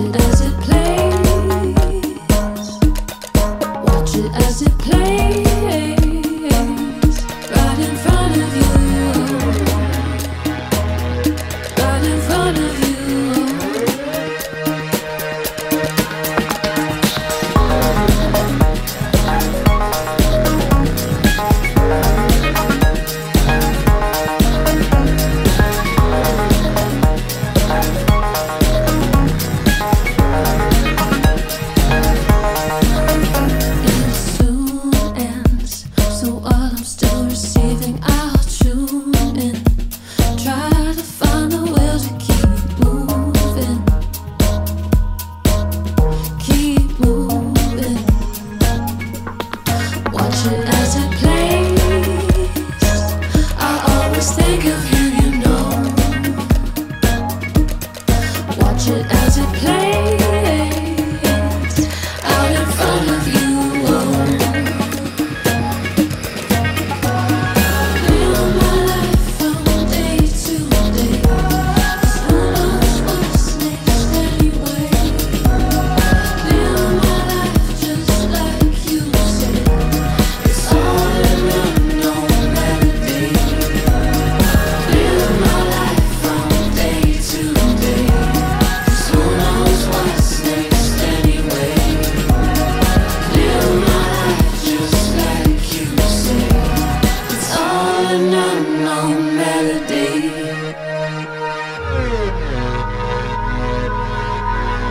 window